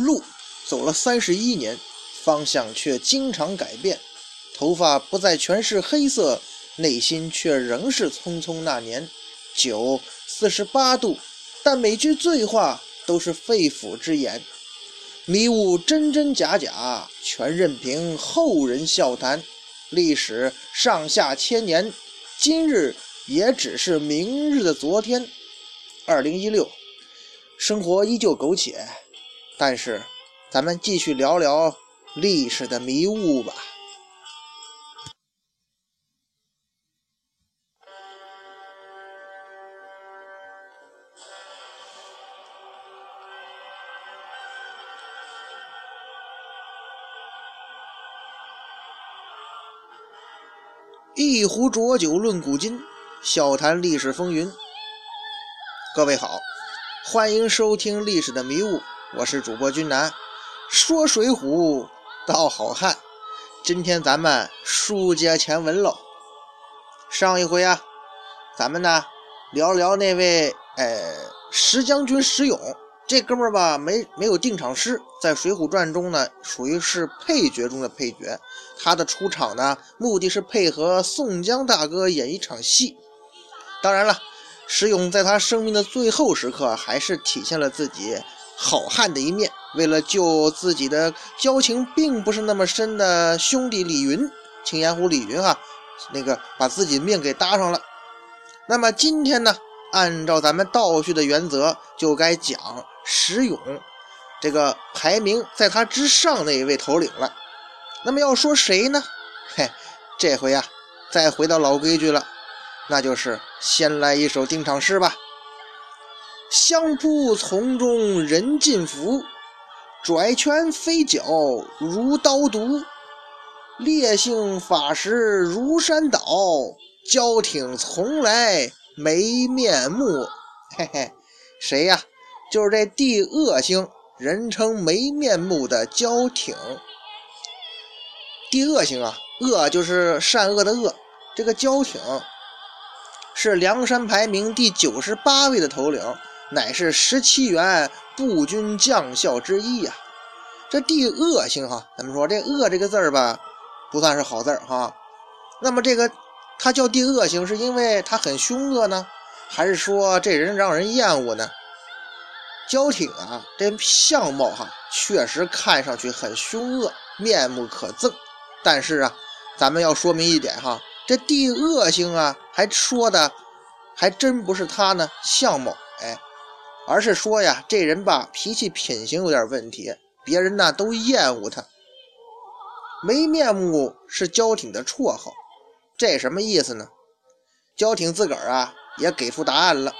路走了三十一年，方向却经常改变。头发不再全是黑色，内心却仍是匆匆那年。酒四十八度，但每句醉话都是肺腑之言。迷雾真真假假，全任凭后人笑谈。历史上下千年，今日也只是明日的昨天。二零一六，生活依旧苟且，但是咱们继续聊聊历史的迷雾吧。一壶浊酒论古今，笑谈历史风云。各位好，欢迎收听《历史的迷雾》，我是主播君南。说水浒道好汉，今天咱们书接前文喽。上一回啊，咱们呢聊聊那位呃石将军石勇。这哥们儿吧，没没有定场诗，在《水浒传》中呢，属于是配角中的配角。他的出场呢，目的是配合宋江大哥演一场戏。当然了，石勇在他生命的最后时刻，还是体现了自己好汉的一面。为了救自己的交情并不是那么深的兄弟李云，青岩湖李云哈，那个把自己命给搭上了。那么今天呢，按照咱们倒叙的原则，就该讲。石勇，这个排名在他之上那一位头领了。那么要说谁呢？嘿，这回啊，再回到老规矩了，那就是先来一首定场诗吧。相扑丛中人尽伏，拽拳飞脚如刀毒。烈性法师如山倒，交挺从来没面目。嘿嘿，谁呀？就是这地恶星，人称没面目的焦挺。地恶星啊，恶就是善恶的恶。这个焦挺是梁山排名第九十八位的头领，乃是十七员步军将校之一呀。这地恶星哈，咱们说这恶这个字儿吧，不算是好字儿哈。那么这个他叫地恶星，是因为他很凶恶呢，还是说这人让人厌恶呢？焦挺啊，这相貌哈，确实看上去很凶恶，面目可憎。但是啊，咱们要说明一点哈，这地恶星啊，还说的还真不是他呢相貌，哎，而是说呀，这人吧，脾气品行有点问题，别人呢都厌恶他。没面目是焦挺的绰号，这什么意思呢？焦挺自个儿啊也给出答案了，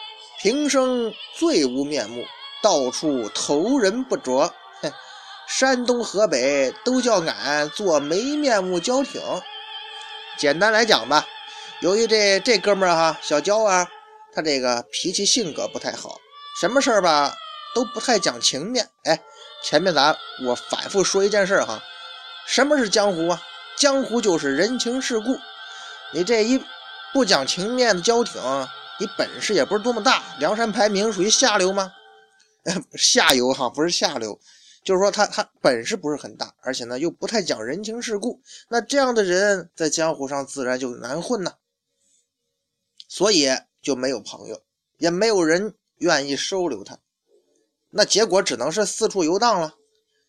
平生最无面目。到处投人不着，哼，山东河北都叫俺做没面目焦挺。简单来讲吧，由于这这哥们儿哈小焦啊，他这个脾气性格不太好，什么事儿吧都不太讲情面。哎，前面咱我反复说一件事哈，什么是江湖啊？江湖就是人情世故。你这一不讲情面的交挺，你本事也不是多么大，梁山排名属于下流吗？下游哈不是下流，就是说他他本事不是很大，而且呢又不太讲人情世故，那这样的人在江湖上自然就难混呐，所以就没有朋友，也没有人愿意收留他，那结果只能是四处游荡了。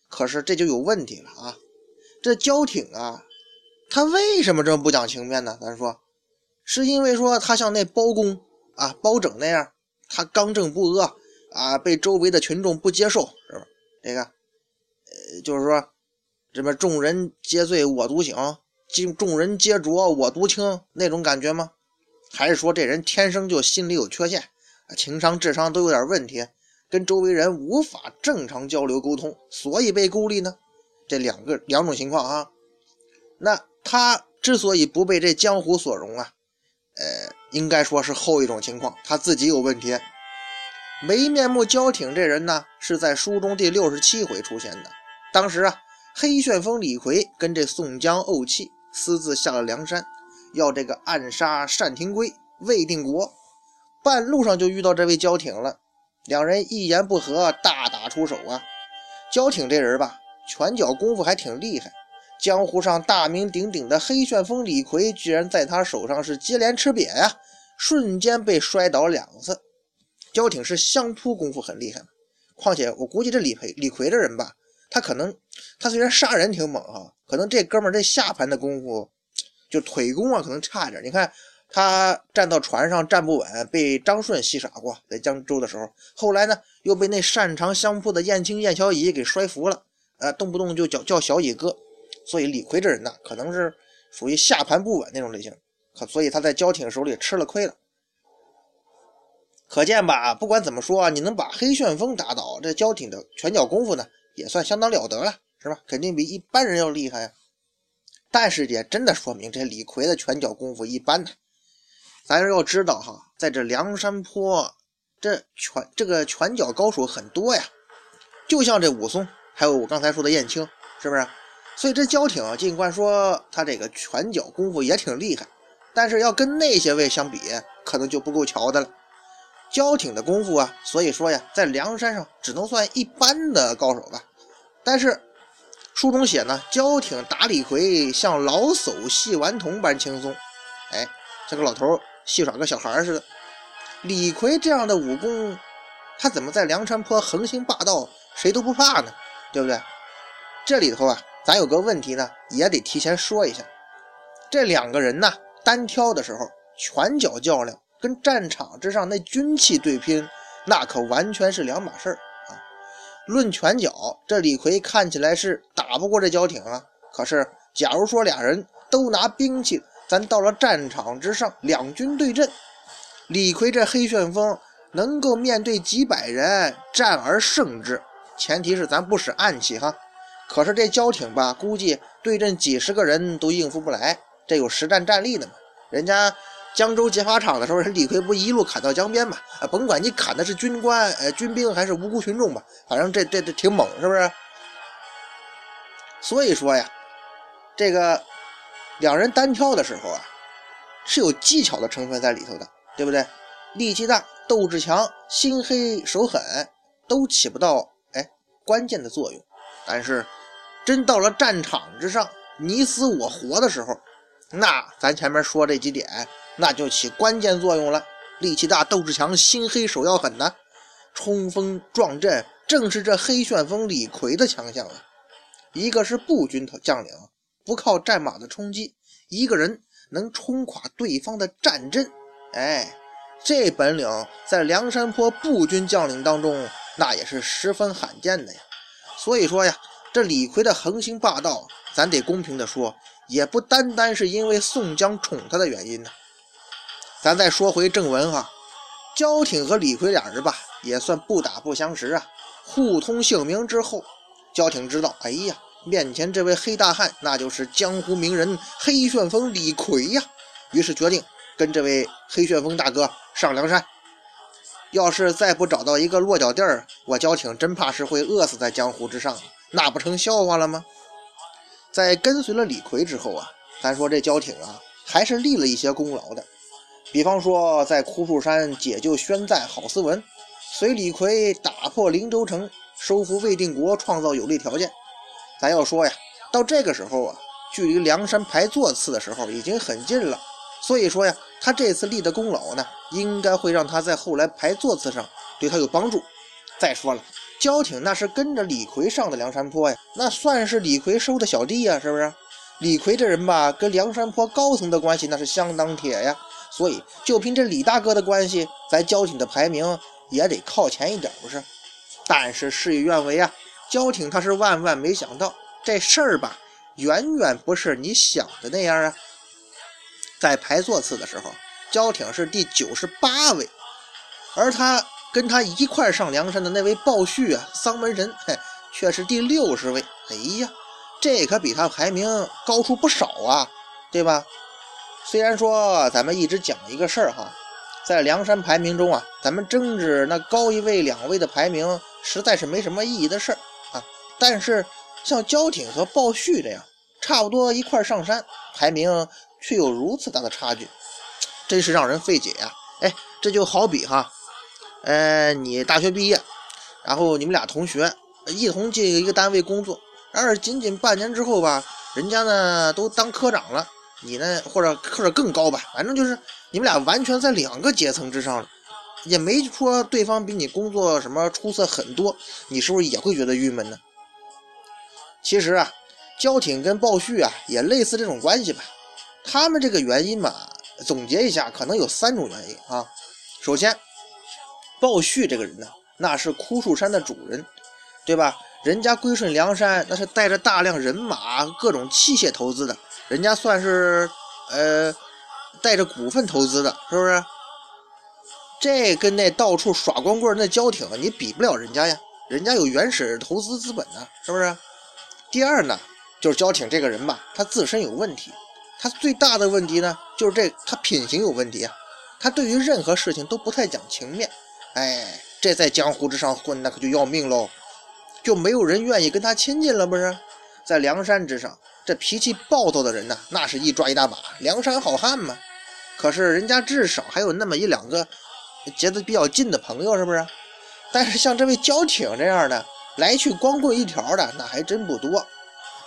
可是这就有问题了啊，这焦挺啊，他为什么这么不讲情面呢？咱说，是因为说他像那包公啊包拯那样，他刚正不阿。啊，被周围的群众不接受，是吧？这个，呃，就是说，什么众人皆醉我独醒，众众人皆浊我独清那种感觉吗？还是说这人天生就心里有缺陷，情商、智商都有点问题，跟周围人无法正常交流沟通，所以被孤立呢？这两个两种情况啊。那他之所以不被这江湖所容啊，呃，应该说是后一种情况，他自己有问题。没面目焦挺这人呢，是在书中第六十七回出现的。当时啊，黑旋风李逵跟这宋江怄气，私自下了梁山，要这个暗杀单廷圭、魏定国。半路上就遇到这位焦挺了，两人一言不合，大打出手啊。焦挺这人吧，拳脚功夫还挺厉害。江湖上大名鼎鼎的黑旋风李逵，居然在他手上是接连吃瘪呀，瞬间被摔倒两次。焦挺是相扑功夫很厉害，况且我估计这李逵李逵这人吧，他可能他虽然杀人挺猛哈，可能这哥们这下盘的功夫就腿功啊，可能差点。你看他站到船上站不稳，被张顺戏耍过，在江州的时候，后来呢又被那擅长相扑的燕青燕小乙给摔服了，呃，动不动就叫叫小乙哥。所以李逵这人呢，可能是属于下盘不稳那种类型，可所以他在焦挺手里吃了亏了。可见吧，不管怎么说，你能把黑旋风打倒，这焦挺的拳脚功夫呢，也算相当了得了，是吧？肯定比一般人要厉害呀。但是也真的说明这李逵的拳脚功夫一般呢。咱要知道哈，在这梁山坡，这拳这个拳脚高手很多呀，就像这武松，还有我刚才说的燕青，是不是？所以这焦挺尽管说他这个拳脚功夫也挺厉害，但是要跟那些位相比，可能就不够瞧的了。焦挺的功夫啊，所以说呀，在梁山上只能算一般的高手吧。但是书中写呢，焦挺打李逵像老叟戏顽童般轻松，哎，像个老头戏耍个小孩似的。李逵这样的武功，他怎么在梁山坡横行霸道，谁都不怕呢？对不对？这里头啊，咱有个问题呢，也得提前说一下，这两个人呢，单挑的时候，拳脚较量。跟战场之上那军器对拼，那可完全是两码事儿啊！论拳脚，这李逵看起来是打不过这焦挺啊。可是，假如说俩人都拿兵器，咱到了战场之上，两军对阵，李逵这黑旋风能够面对几百人战而胜之，前提是咱不使暗器哈。可是这焦挺吧，估计对阵几十个人都应付不来，这有实战战力的嘛？人家。江州劫法场的时候，人李逵不一路砍到江边嘛？啊，甭管你砍的是军官、呃军兵还是无辜群众吧，反正这这这挺猛，是不是？所以说呀，这个两人单挑的时候啊，是有技巧的成分在里头的，对不对？力气大、斗志强、心黑手狠，都起不到哎关键的作用。但是真到了战场之上，你死我活的时候，那咱前面说这几点。那就起关键作用了，力气大、斗志强、心黑手要狠呐，冲锋撞阵正是这黑旋风李逵的强项啊。一个是步军头将领，不靠战马的冲击，一个人能冲垮对方的战阵，哎，这本领在梁山坡步军将领当中那也是十分罕见的呀。所以说呀，这李逵的横行霸道，咱得公平的说，也不单单是因为宋江宠他的原因呢。咱再说回正文哈，焦挺和李逵俩人吧，也算不打不相识啊。互通姓名之后，焦挺知道，哎呀，面前这位黑大汉，那就是江湖名人黑旋风李逵呀。于是决定跟这位黑旋风大哥上梁山。要是再不找到一个落脚地儿，我焦挺真怕是会饿死在江湖之上，那不成笑话了吗？在跟随了李逵之后啊，咱说这焦挺啊，还是立了一些功劳的。比方说，在枯树山解救宣赞郝思文，随李逵打破灵州城，收复魏定国，创造有利条件。咱要说呀，到这个时候啊，距离梁山排座次的时候已经很近了。所以说呀，他这次立的功劳呢，应该会让他在后来排座次上对他有帮助。再说了，焦挺那是跟着李逵上的梁山坡呀，那算是李逵收的小弟呀，是不是？李逵这人吧，跟梁山坡高层的关系那是相当铁呀。所以，就凭这李大哥的关系，咱焦挺的排名也得靠前一点，不是？但是事与愿违啊，焦挺他是万万没想到，这事儿吧，远远不是你想的那样啊。在排座次的时候，焦挺是第九十八位，而他跟他一块上梁山的那位鲍旭啊，丧门神，嘿，却是第六十位。哎呀，这可比他排名高出不少啊，对吧？虽然说咱们一直讲一个事儿哈，在梁山排名中啊，咱们争执那高一位两位的排名，实在是没什么意义的事儿。但是像焦挺和鲍旭这样差不多一块上山，排名却有如此大的差距，真是让人费解呀！哎，这就好比哈，呃，你大学毕业，然后你们俩同学，一同进一个单位工作。然而仅仅半年之后吧，人家呢都当科长了，你呢或者或者更高吧，反正就是你们俩完全在两个阶层之上了，也没说对方比你工作什么出色很多，你是不是也会觉得郁闷呢？其实啊，焦挺跟鲍旭啊也类似这种关系吧。他们这个原因嘛，总结一下，可能有三种原因啊。首先，鲍旭这个人呢，那是枯树山的主人，对吧？人家归顺梁山，那是带着大量人马、各种器械投资的，人家算是呃带着股份投资的，是不是？这跟那到处耍光棍那焦挺，你比不了人家呀，人家有原始投资资本呢，是不是？第二呢，就是焦挺这个人吧，他自身有问题。他最大的问题呢，就是这他品行有问题啊，他对于任何事情都不太讲情面，哎，这在江湖之上混那可就要命喽，就没有人愿意跟他亲近了，不是？在梁山之上，这脾气暴躁的人呢，那是一抓一大把，梁山好汉嘛。可是人家至少还有那么一两个结得比较近的朋友，是不是？但是像这位焦挺这样的，来去光棍一条的，那还真不多。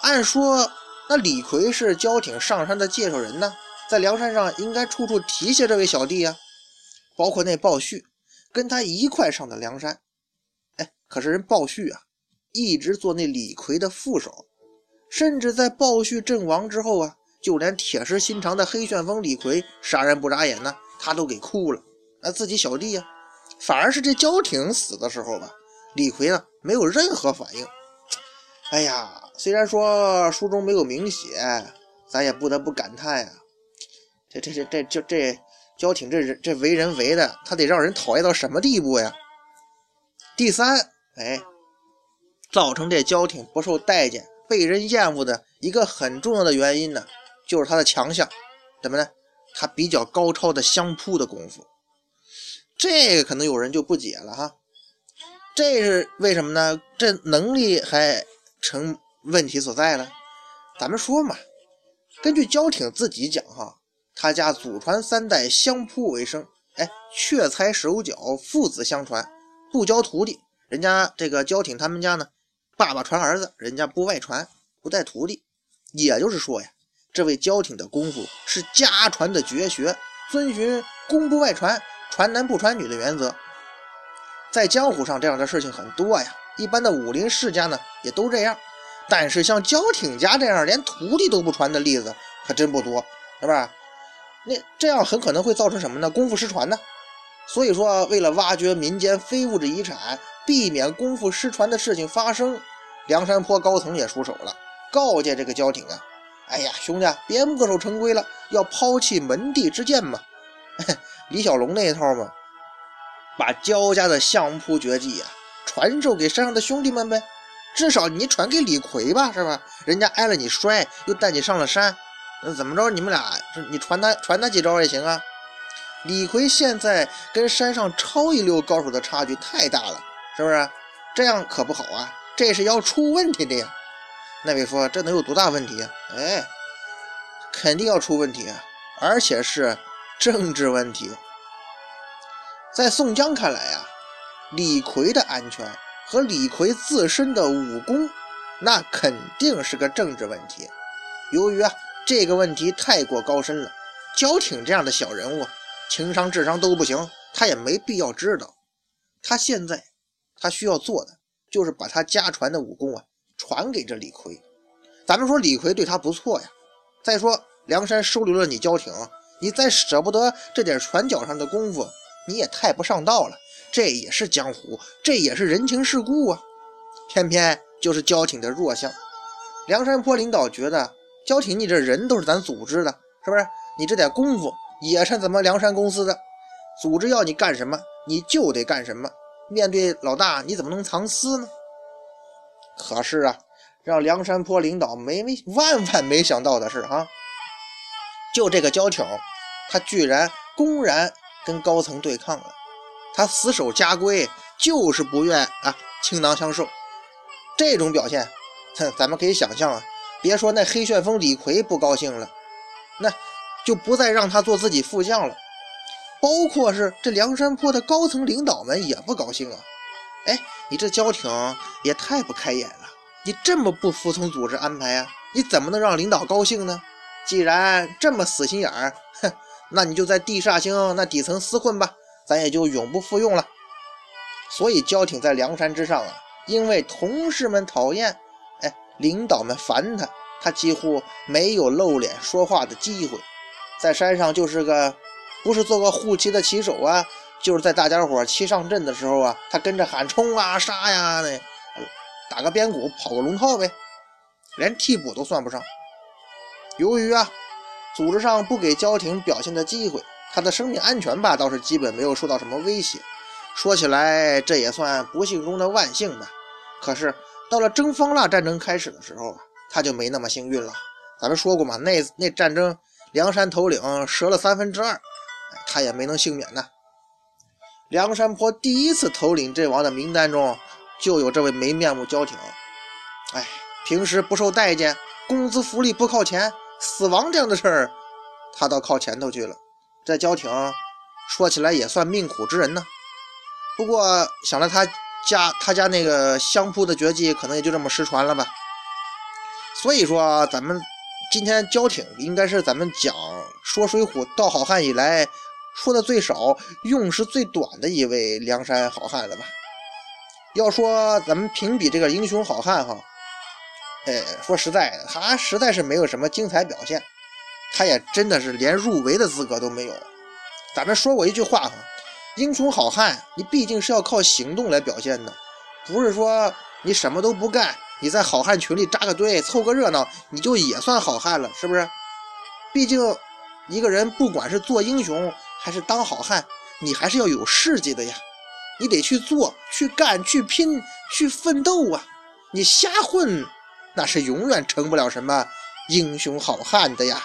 按说。那李逵是焦挺上山的介绍人呢，在梁山上应该处处提携这位小弟呀，包括那鲍旭，跟他一块上的梁山。哎，可是人鲍旭啊，一直做那李逵的副手，甚至在鲍旭阵亡之后啊，就连铁石心肠的黑旋风李逵杀人不眨眼呢，他都给哭了。那自己小弟呀，反而是这焦挺死的时候吧，李逵呢没有任何反应。哎呀。虽然说书中没有明写，咱也不得不感叹呀，这这这这这这焦挺这人这为人为的，他得让人讨厌到什么地步呀？第三，哎，造成这焦挺不受待见、被人厌恶的一个很重要的原因呢，就是他的强项，怎么呢？他比较高超的相扑的功夫，这个可能有人就不解了哈，这是为什么呢？这能力还成？问题所在了，咱们说嘛，根据焦挺自己讲哈，他家祖传三代相扑为生，哎，却才手脚，父子相传，不教徒弟。人家这个焦挺他们家呢，爸爸传儿子，人家不外传，不带徒弟。也就是说呀，这位焦挺的功夫是家传的绝学，遵循功不外传、传男不传女的原则。在江湖上这样的事情很多呀，一般的武林世家呢也都这样。但是像焦挺家这样连徒弟都不传的例子可真不多，是吧？那这样很可能会造成什么呢？功夫失传呢？所以说，为了挖掘民间非物质遗产，避免功夫失传的事情发生，梁山坡高层也出手了，告诫这个焦挺啊：“哎呀，兄弟，别墨守成规了，要抛弃门第之见嘛。” 李小龙那一套嘛，把焦家的相扑绝技啊传授给山上的兄弟们呗。至少你传给李逵吧，是吧？人家挨了你摔，又带你上了山，那怎么着？你们俩，你传他传他几招也行啊。李逵现在跟山上超一流高手的差距太大了，是不是？这样可不好啊，这是要出问题的呀。那位说，这能有多大问题啊？哎，肯定要出问题啊，而且是政治问题。在宋江看来啊，李逵的安全。和李逵自身的武功，那肯定是个政治问题。由于啊这个问题太过高深了，焦挺这样的小人物，情商智商都不行，他也没必要知道。他现在他需要做的就是把他家传的武功啊传给这李逵。咱们说李逵对他不错呀，再说梁山收留了你焦挺，你再舍不得这点拳脚上的功夫，你也太不上道了。这也是江湖，这也是人情世故啊！偏偏就是焦挺的弱项。梁山坡领导觉得焦挺，你这人都是咱组织的，是不是？你这点功夫也是咱们梁山公司的，组织要你干什么，你就得干什么。面对老大，你怎么能藏私呢？可是啊，让梁山坡领导没没万万没想到的是啊，就这个焦挺，他居然公然跟高层对抗了。他死守家规，就是不愿啊倾囊相授。这种表现，哼，咱们可以想象啊，别说那黑旋风李逵不高兴了，那就不再让他做自己副将了。包括是这梁山坡的高层领导们也不高兴啊。哎，你这焦挺也太不开眼了！你这么不服从组织安排啊？你怎么能让领导高兴呢？既然这么死心眼儿，哼，那你就在地煞星那底层厮混吧，咱也就永不复用了。所以焦挺在梁山之上啊，因为同事们讨厌，哎，领导们烦他，他几乎没有露脸说话的机会，在山上就是个，不是做个护旗的旗手啊。就是在大家伙齐上阵的时候啊，他跟着喊冲啊杀呀的，打个边鼓跑个龙套呗，连替补都算不上。由于啊，组织上不给焦挺表现的机会，他的生命安全吧倒是基本没有受到什么威胁。说起来这也算不幸中的万幸吧。可是到了征方腊战争开始的时候，他就没那么幸运了。咱们说过嘛，那那战争梁山头领折了三分之二，他也没能幸免呢。梁山泊第一次头领阵亡的名单中，就有这位没面目焦挺。哎，平时不受待见，工资福利不靠前，死亡这样的事儿，他倒靠前头去了。这焦挺说起来也算命苦之人呢。不过想来他家他家那个相扑的绝技，可能也就这么失传了吧。所以说，咱们今天焦挺应该是咱们讲说水浒道好汉以来。说的最少、用时最短的一位梁山好汉了吧？要说咱们评比这个英雄好汉哈，哎，说实在的，他实在是没有什么精彩表现，他也真的是连入围的资格都没有。咱们说过一句话哈，英雄好汉你毕竟是要靠行动来表现的，不是说你什么都不干，你在好汉群里扎个堆凑个热闹，你就也算好汉了，是不是？毕竟一个人不管是做英雄。还是当好汉，你还是要有事迹的呀，你得去做、去干、去拼、去奋斗啊！你瞎混，那是永远成不了什么英雄好汉的呀。